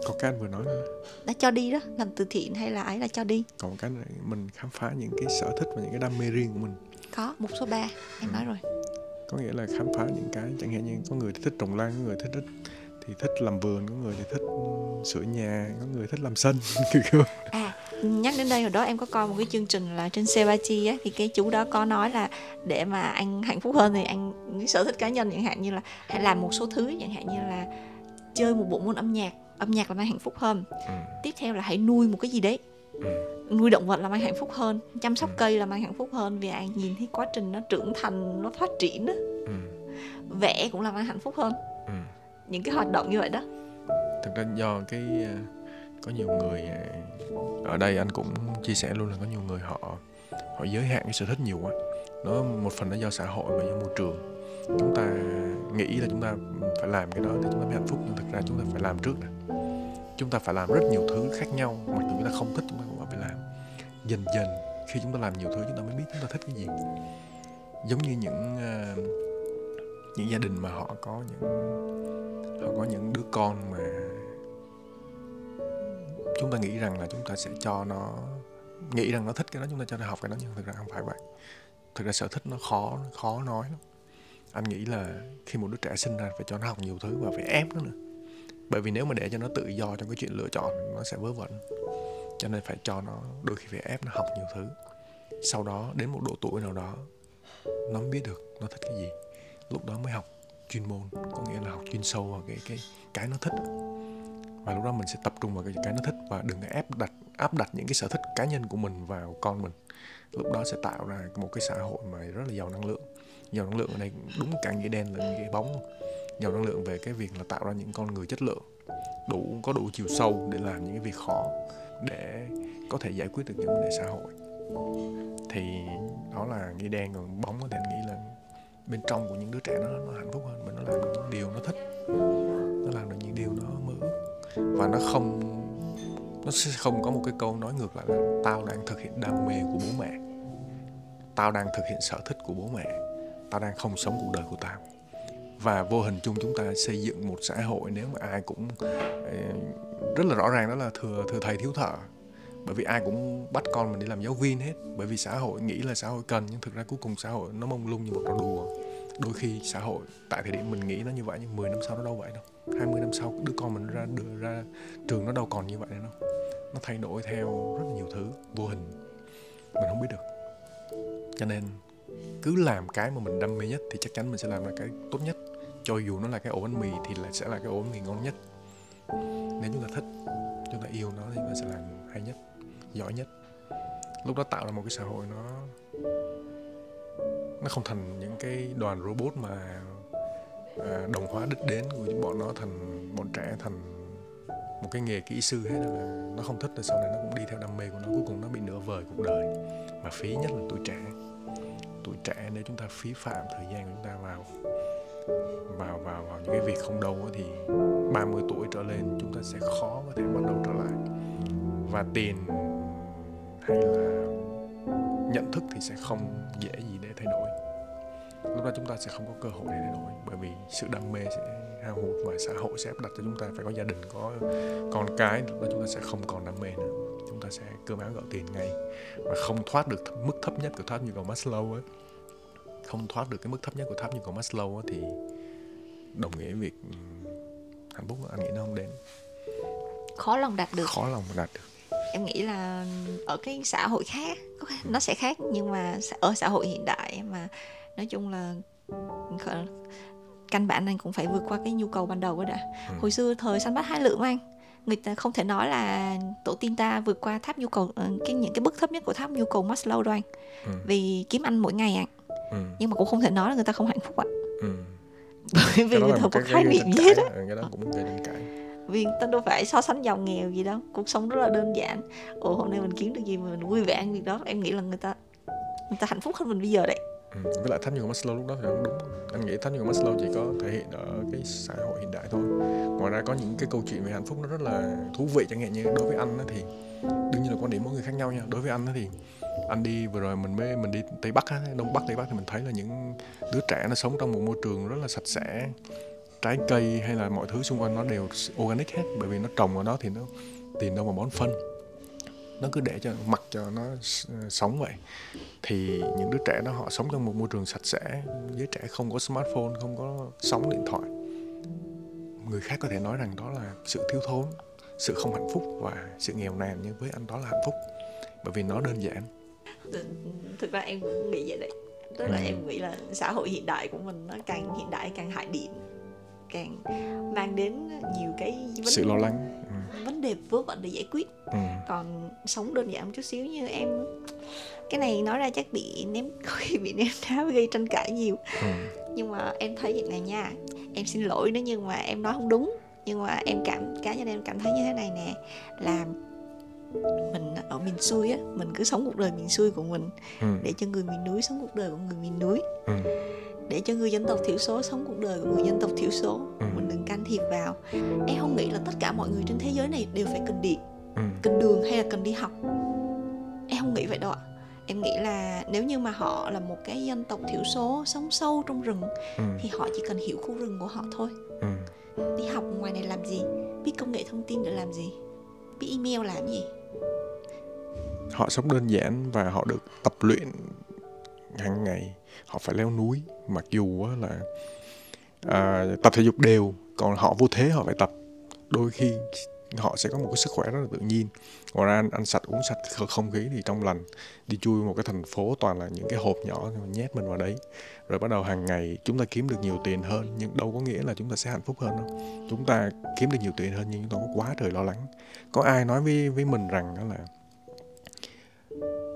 Có cái anh vừa nói nữa. Đã cho đi đó làm từ thiện hay là ấy là cho đi? Còn cái này mình khám phá những cái sở thích và những cái đam mê riêng của mình. Có một số ba em ừ. nói rồi. Có nghĩa là khám phá những cái chẳng hạn như có người thích trồng lan có người thích thích thì thích làm vườn có người thì thích sửa nhà có người thích làm sân kiểu. À nhắc đến đây hồi đó em có coi một cái chương trình là trên Sebati á thì cái chú đó có nói là để mà anh hạnh phúc hơn thì anh cái sở thích cá nhân chẳng hạn như là hãy làm một số thứ chẳng hạn như là chơi một bộ môn âm nhạc âm nhạc làm anh hạnh phúc hơn ừ. tiếp theo là hãy nuôi một cái gì đấy ừ. nuôi động vật làm anh hạnh phúc hơn chăm sóc ừ. cây làm anh hạnh phúc hơn vì anh nhìn thấy quá trình nó trưởng thành nó phát triển đó ừ. vẽ cũng làm anh hạnh phúc hơn ừ. những cái hoạt động như vậy đó thực ra do cái ờ, có nhiều người à, ở đây anh cũng chia sẻ luôn là có nhiều người họ họ giới hạn cái sở thích nhiều quá. Nó một phần nó do xã hội và do môi trường. Chúng ta nghĩ là chúng ta phải làm cái đó thì chúng ta mới hạnh phúc nhưng thực ra chúng ta phải làm trước nè. Chúng ta phải làm rất nhiều thứ khác nhau mặc dù chúng ta không thích chúng ta cũng phải làm. Dần dần khi chúng ta làm nhiều thứ chúng ta mới biết chúng ta thích cái gì. Giống như những uh, những gia đình mà họ có những họ có những đứa con mà chúng ta nghĩ rằng là chúng ta sẽ cho nó, nghĩ rằng nó thích cái đó, chúng ta cho nó học cái đó, nhưng thực ra không phải vậy. Thực ra sở thích nó khó khó nói lắm. Anh nghĩ là khi một đứa trẻ sinh ra phải cho nó học nhiều thứ và phải ép nó nữa. Bởi vì nếu mà để cho nó tự do trong cái chuyện lựa chọn, nó sẽ vớ vẩn. Cho nên phải cho nó, đôi khi phải ép nó học nhiều thứ. Sau đó, đến một độ tuổi nào đó, nó mới biết được nó thích cái gì. Lúc đó mới học chuyên môn, có nghĩa là học chuyên sâu vào cái cái cái nó thích và lúc đó mình sẽ tập trung vào cái cái nó thích và đừng ép đặt áp đặt những cái sở thích cá nhân của mình vào con mình. Lúc đó sẽ tạo ra một cái xã hội mà rất là giàu năng lượng. Giàu năng lượng ở đây đúng cả nghĩa đen là nghĩa bóng. Giàu năng lượng về cái việc là tạo ra những con người chất lượng đủ có đủ chiều sâu để làm những cái việc khó để có thể giải quyết được những vấn đề xã hội. Thì đó là nghĩa đen còn bóng có thể nghĩ là bên trong của những đứa trẻ nó, nó hạnh phúc hơn mình nó làm được những điều nó thích. Nó làm được những điều nó mơ ước và nó không, nó sẽ không có một cái câu nói ngược lại là tao đang thực hiện đam mê của bố mẹ. Tao đang thực hiện sở thích của bố mẹ. Tao đang không sống cuộc đời của tao. Và vô hình chung chúng ta xây dựng một xã hội nếu mà ai cũng ờ, rất là rõ ràng đó là thừa thừa thầy thiếu thợ. Bởi vì ai cũng bắt con mình đi làm giáo viên hết. Bởi vì xã hội nghĩ là xã hội cần nhưng thực ra cuối cùng xã hội nó mông lung như một trò đùa đôi khi xã hội, tại thời điểm mình nghĩ nó như vậy, nhưng 10 năm sau nó đâu vậy đâu. 20 năm sau, đứa con mình ra đưa ra trường nó đâu còn như vậy nữa đâu. Nó thay đổi theo rất là nhiều thứ, vô hình. Mình không biết được. Cho nên, cứ làm cái mà mình đam mê nhất thì chắc chắn mình sẽ làm ra cái tốt nhất. Cho dù nó là cái ổ bánh mì thì là sẽ là cái ổ bánh mì ngon nhất. Nếu chúng ta thích, chúng ta yêu nó thì nó sẽ làm hay nhất, giỏi nhất. Lúc đó tạo ra một cái xã hội nó nó không thành những cái đoàn robot mà à, đồng hóa đích đến của những bọn nó thành bọn trẻ thành một cái nghề kỹ sư hết là nó không thích là sau này nó cũng đi theo đam mê của nó cuối cùng nó bị nửa vời cuộc đời. Mà phí nhất là tuổi trẻ. Tuổi trẻ nếu chúng ta phí phạm thời gian của chúng ta vào vào vào vào những cái việc không đâu thì 30 tuổi trở lên chúng ta sẽ khó có thể bắt đầu trở lại. Và tiền hay là nhận thức thì sẽ không dễ gì lúc đó chúng ta sẽ không có cơ hội để thay đổi bởi vì sự đam mê sẽ hao hụt và xã hội sẽ áp đặt cho chúng ta. Phải có gia đình có con cái lúc đó chúng ta sẽ không còn đam mê nữa. Chúng ta sẽ cơm áo gạo tiền ngay. Và không thoát được mức thấp nhất của tháp nhu cầu Maslow ấy không thoát được cái mức thấp nhất của tháp nhu cầu Maslow ấy, thì đồng nghĩa việc hạnh phúc anh nghĩ nó không đến. Khó lòng đạt được. Khó lòng đạt được. Em nghĩ là ở cái xã hội khác nó sẽ khác nhưng mà ở xã hội hiện đại mà nói chung là căn bản anh cũng phải vượt qua cái nhu cầu ban đầu đó đã. Ừ. hồi xưa thời săn bắt hai lượng anh. Người ta không thể nói là tổ tiên ta vượt qua tháp nhu cầu ờ, cái những cái bước thấp nhất của tháp nhu cầu Maslow đâu anh. Ừ. vì kiếm ăn mỗi ngày anh ừ. nhưng mà cũng không thể nói là người ta không hạnh phúc ạ. Ừ. bởi vì người ta không có khái niệm gì hết á cái đó cũng gây tranh cãi. Vì ta đâu phải so sánh giàu nghèo gì đâu. Cuộc sống rất là đơn giản. Ồ hôm nay mình kiếm được gì mà mình vui vẻ việc đó. Em nghĩ là người ta người ta hạnh phúc hơn mình bây giờ đấy ừ. với lại tháp nhu của Maslow lúc đó thì đúng. Anh nghĩ tháp nhu của Maslow chỉ có thể hiện ở cái xã hội hiện đại thôi. Ngoài ra có những cái câu chuyện về hạnh phúc nó rất là thú vị, chẳng hạn như đối với anh thì đương nhiên là quan điểm mỗi người khác nhau nha. Đối với anh thì anh đi vừa rồi mình mới, mình đi tây bắc á, đông bắc, tây bắc thì mình thấy là những đứa trẻ nó sống trong một môi trường rất là sạch sẽ, trái cây hay là mọi thứ xung quanh nó đều organic hết. Bởi vì nó trồng ở đó thì nó tìm đâu mà bón phân nó cứ để cho mặc cho nó sống vậy. Thì những đứa trẻ đó họ sống trong một môi trường sạch sẽ giới trẻ không có smartphone không có sóng điện thoại. Người khác có thể nói rằng đó là sự thiếu thốn sự không hạnh phúc và sự nghèo nàn nhưng với anh đó là hạnh phúc. Bởi vì nó đơn giản. Thực ra em cũng nghĩ vậy đấy. Tức là ừ. em nghĩ là xã hội hiện đại của mình nó càng hiện đại càng hại điện càng mang đến nhiều cái vấn sự lo lắng. Vấn đề vớ vẩn để giải quyết ừ. còn sống đơn giản một chút xíu như em cái này nói ra chắc bị ném khi bị ném đá gây tranh cãi nhiều ừ. nhưng mà em thấy việc này nha em xin lỗi nếu như mà em nói không đúng nhưng mà em cảm cá nhân em cảm thấy như thế này nè là mình ở miền xuôi á mình cứ sống cuộc đời miền xuôi của mình ừ. để cho người miền núi sống cuộc đời của người miền núi ừ để cho người dân tộc thiểu số sống cuộc đời của người dân tộc thiểu số ừ. mình đừng can thiệp vào em không nghĩ là tất cả mọi người trên thế giới này đều phải cần điện ừ. cần đường hay là cần đi học em không nghĩ vậy đâu ạ em nghĩ là nếu như mà họ là một cái dân tộc thiểu số sống sâu trong rừng ừ. thì họ chỉ cần hiểu khu rừng của họ thôi ừ. đi học ngoài này làm gì biết công nghệ thông tin để làm gì biết email làm gì họ sống đơn giản và họ được tập luyện hàng ngày họ phải leo núi mặc dù là à, tập thể dục đều còn họ vô thế họ phải tập. Đôi khi họ sẽ có một cái sức khỏe rất là tự nhiên. Ngoài ra ăn, ăn sạch uống sạch không khí thì trong lành. Đi chui một cái thành phố toàn là những cái hộp nhỏ nhét mình vào đấy. Rồi bắt đầu hàng ngày chúng ta kiếm được nhiều tiền hơn nhưng đâu có nghĩa là chúng ta sẽ hạnh phúc hơn đâu. Chúng ta kiếm được nhiều tiền hơn nhưng chúng ta có quá trời lo lắng. Có ai nói với với mình rằng đó là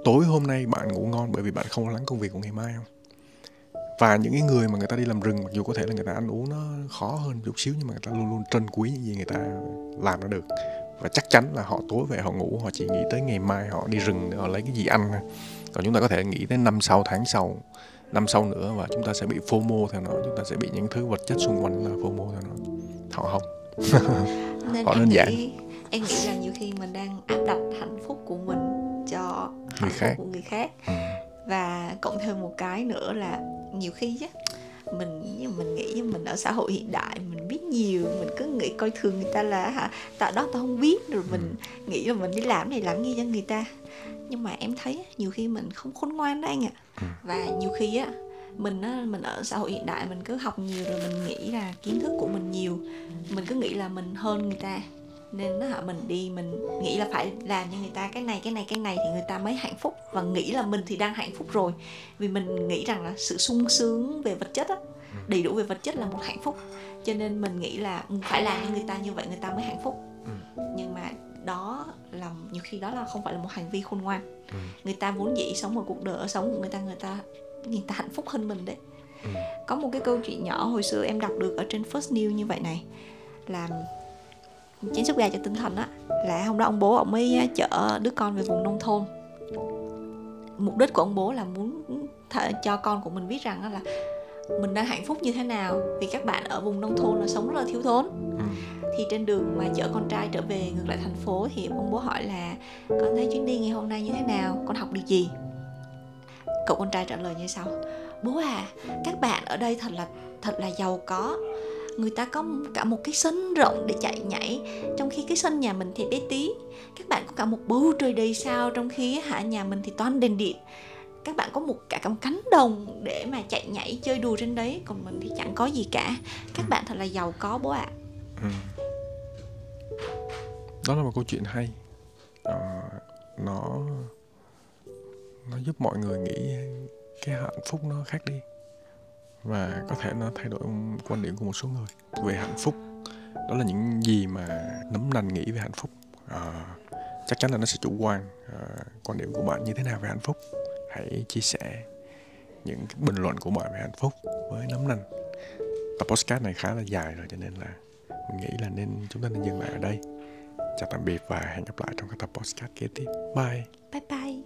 tối hôm nay bạn ngủ ngon bởi vì bạn không lo lắng công việc của ngày mai không? Và những cái người mà người ta đi làm rừng mặc dù có thể là người ta ăn uống nó khó hơn chút xíu nhưng mà người ta luôn luôn trân quý những gì người ta làm nó được. Và chắc chắn là họ tối về họ ngủ họ chỉ nghĩ tới ngày mai họ đi rừng họ lấy cái gì ăn còn chúng ta có thể nghĩ tới năm sau tháng sau năm sau nữa và chúng ta sẽ bị FOMO theo nó chúng ta sẽ bị những thứ vật chất xung quanh là FOMO theo nó. Họ không? Nên họ đơn giản. em nghĩ là nhiều khi mình đang áp đặt hạnh phúc của mình cho hạnh phúc của người khác ừ. và cộng thêm một cái nữa là nhiều khi chứ mình mình nghĩ mình ở xã hội hiện đại mình biết nhiều mình cứ nghĩ coi thường người ta là hả tại đó tao không biết rồi mình ừ. nghĩ là mình đi làm này làm gì cho người ta nhưng mà em thấy nhiều khi mình không khôn ngoan đó anh ạ ừ. và nhiều khi á mình á mình ở xã hội hiện đại mình cứ học nhiều rồi mình nghĩ là kiến thức của mình nhiều mình cứ nghĩ là mình hơn người ta nên nó hả mình đi mình nghĩ là phải làm cho người ta cái này cái này cái này thì người ta mới hạnh phúc. Và nghĩ là mình thì đang hạnh phúc rồi. Vì mình nghĩ rằng là sự sung sướng về vật chất á ừ. đầy đủ về vật chất là một hạnh phúc. Cho nên mình nghĩ là phải làm cho người ta như vậy người ta mới hạnh phúc. Ừ. nhưng mà đó là nhiều khi đó là không phải là một hành vi khôn ngoan. Ừ. người ta vốn dĩ sống một cuộc đời ở sống của người ta người ta người ta hạnh phúc hơn mình đấy. Có một cái câu chuyện nhỏ hồi xưa em đọc được ở trên First News như vậy này. Là chén súp gà cho tinh thần á. Là hôm đó ông bố ông mới chở đứa con về vùng nông thôn. Mục đích của ông bố là muốn th- cho con của mình biết rằng là mình đang hạnh phúc như thế nào vì các bạn ở vùng nông thôn là sống rất là thiếu thốn. Ừ. thì trên đường mà chở con trai trở về ngược lại thành phố thì ông bố hỏi là con thấy chuyến đi ngày hôm nay như thế nào? Con học được gì? Cậu con trai trả lời như sau bố à các bạn ở đây thật là thật là giàu có người ta có cả một cái sân rộng để chạy nhảy. Trong khi cái sân nhà mình thì bé tí. Các bạn có cả một bầu trời đầy sao. Trong khi hạ nhà mình thì toàn đèn điện. Các bạn có một cả, cả một cánh đồng để mà chạy nhảy chơi đùa trên đấy. Còn mình thì chẳng có gì cả. Các ừ. bạn thật là giàu có bố ạ. À. ừ. đó là một câu chuyện hay. À, nó nó giúp mọi người nghĩ cái hạnh phúc nó khác đi và có thể nó thay đổi quan điểm của một số người về hạnh phúc. Đó là những gì mà nấm nành nghĩ về hạnh phúc. À, chắc chắn là nó sẽ chủ quan à, quan điểm của bạn như thế nào về hạnh phúc. Hãy chia sẻ những cái bình luận của bạn về hạnh phúc với nấm nành. Tập podcast này khá là dài rồi cho nên là mình nghĩ là nên chúng ta nên dừng lại ở đây. Chào tạm biệt và hẹn gặp lại trong các tập podcast kế tiếp. Bye. Bye bye.